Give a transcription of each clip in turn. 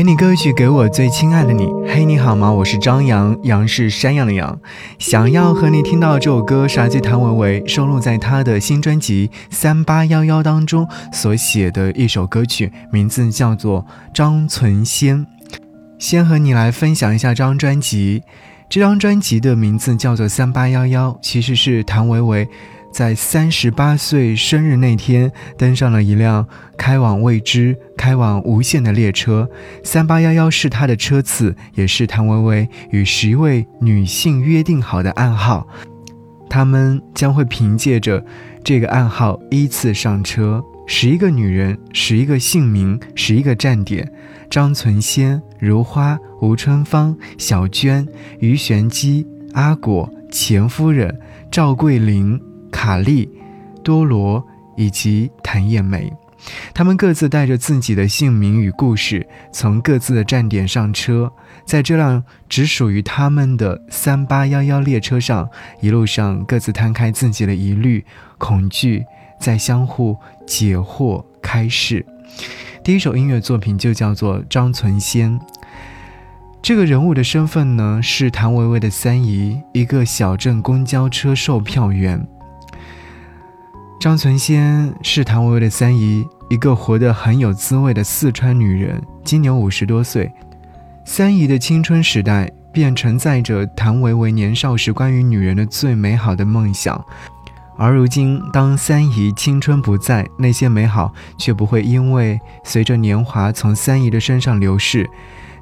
给你歌曲，给我最亲爱的你。嘿，你好吗？我是张扬，杨是山羊的羊。想要和你听到这首歌，是来自谭维维收录在他的新专辑《三八幺幺》当中所写的一首歌曲，名字叫做《张存仙》。先和你来分享一下这张专辑。这张专辑的名字叫做《三八幺幺》，其实是谭维维。在三十八岁生日那天，登上了一辆开往未知、开往无限的列车。三八幺幺是他的车次，也是谭维维与十一位女性约定好的暗号。他们将会凭借着这个暗号依次上车。十一个女人，十一个姓名，十一个站点：张存仙、如花、吴春芳、小娟、于玄机、阿果、钱夫人、赵桂林。卡利、多罗以及谭艳梅，他们各自带着自己的姓名与故事，从各自的站点上车，在这辆只属于他们的三八幺幺列车上，一路上各自摊开自己的疑虑、恐惧，在相互解惑、开示。第一首音乐作品就叫做《张存仙》。这个人物的身份呢，是谭维维的三姨，一个小镇公交车售票员。张存仙是谭维维的三姨，一个活得很有滋味的四川女人，今年五十多岁。三姨的青春时代便承载着谭维维年少时关于女人的最美好的梦想，而如今，当三姨青春不在，那些美好却不会因为随着年华从三姨的身上流逝。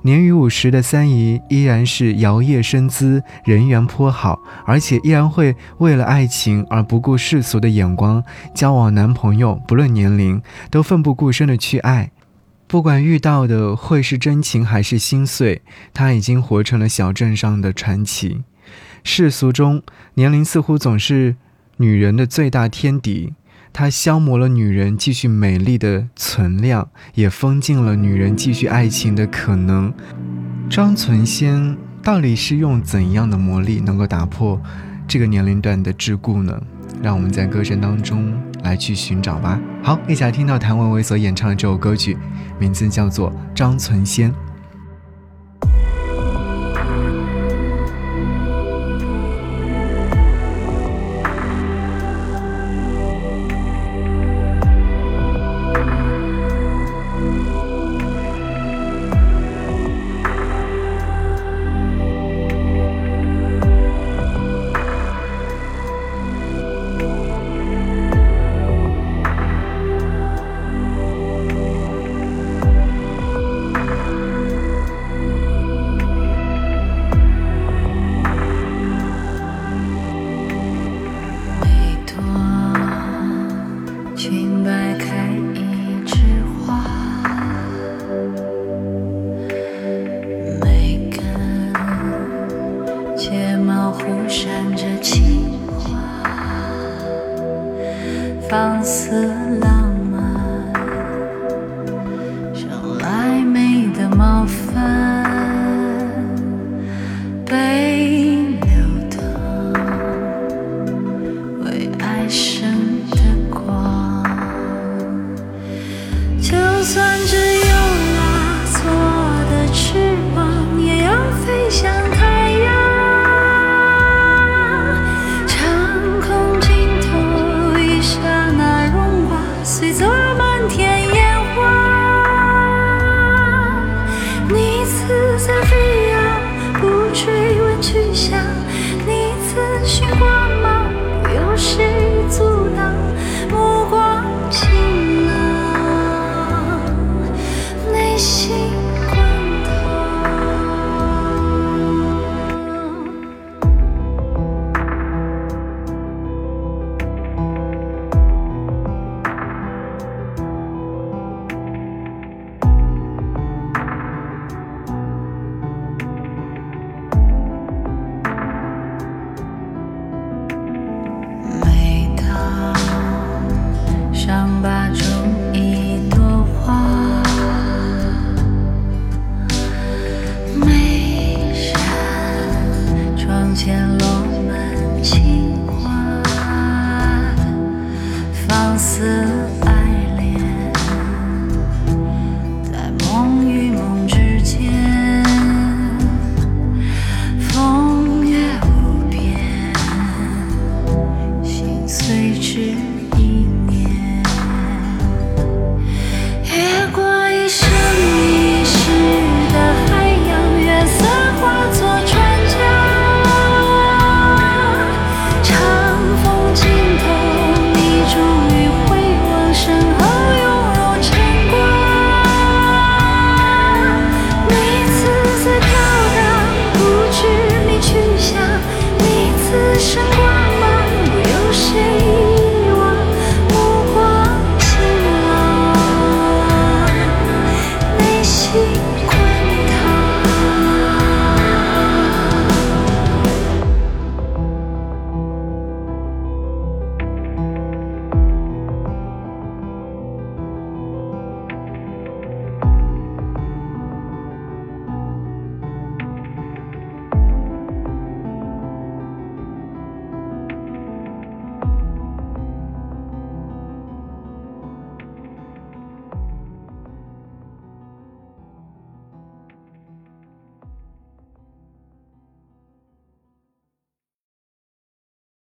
年逾五十的三姨依然是摇曳身姿，人缘颇好，而且依然会为了爱情而不顾世俗的眼光，交往男朋友，不论年龄，都奋不顾身的去爱。不管遇到的会是真情还是心碎，她已经活成了小镇上的传奇。世俗中，年龄似乎总是女人的最大天敌。它消磨了女人继续美丽的存量，也封禁了女人继续爱情的可能。张存仙到底是用怎样的魔力能够打破这个年龄段的桎梏呢？让我们在歌声当中来去寻找吧。好，一起来听到谭维维所演唱的这首歌曲，名字叫做《张存仙》。放肆浪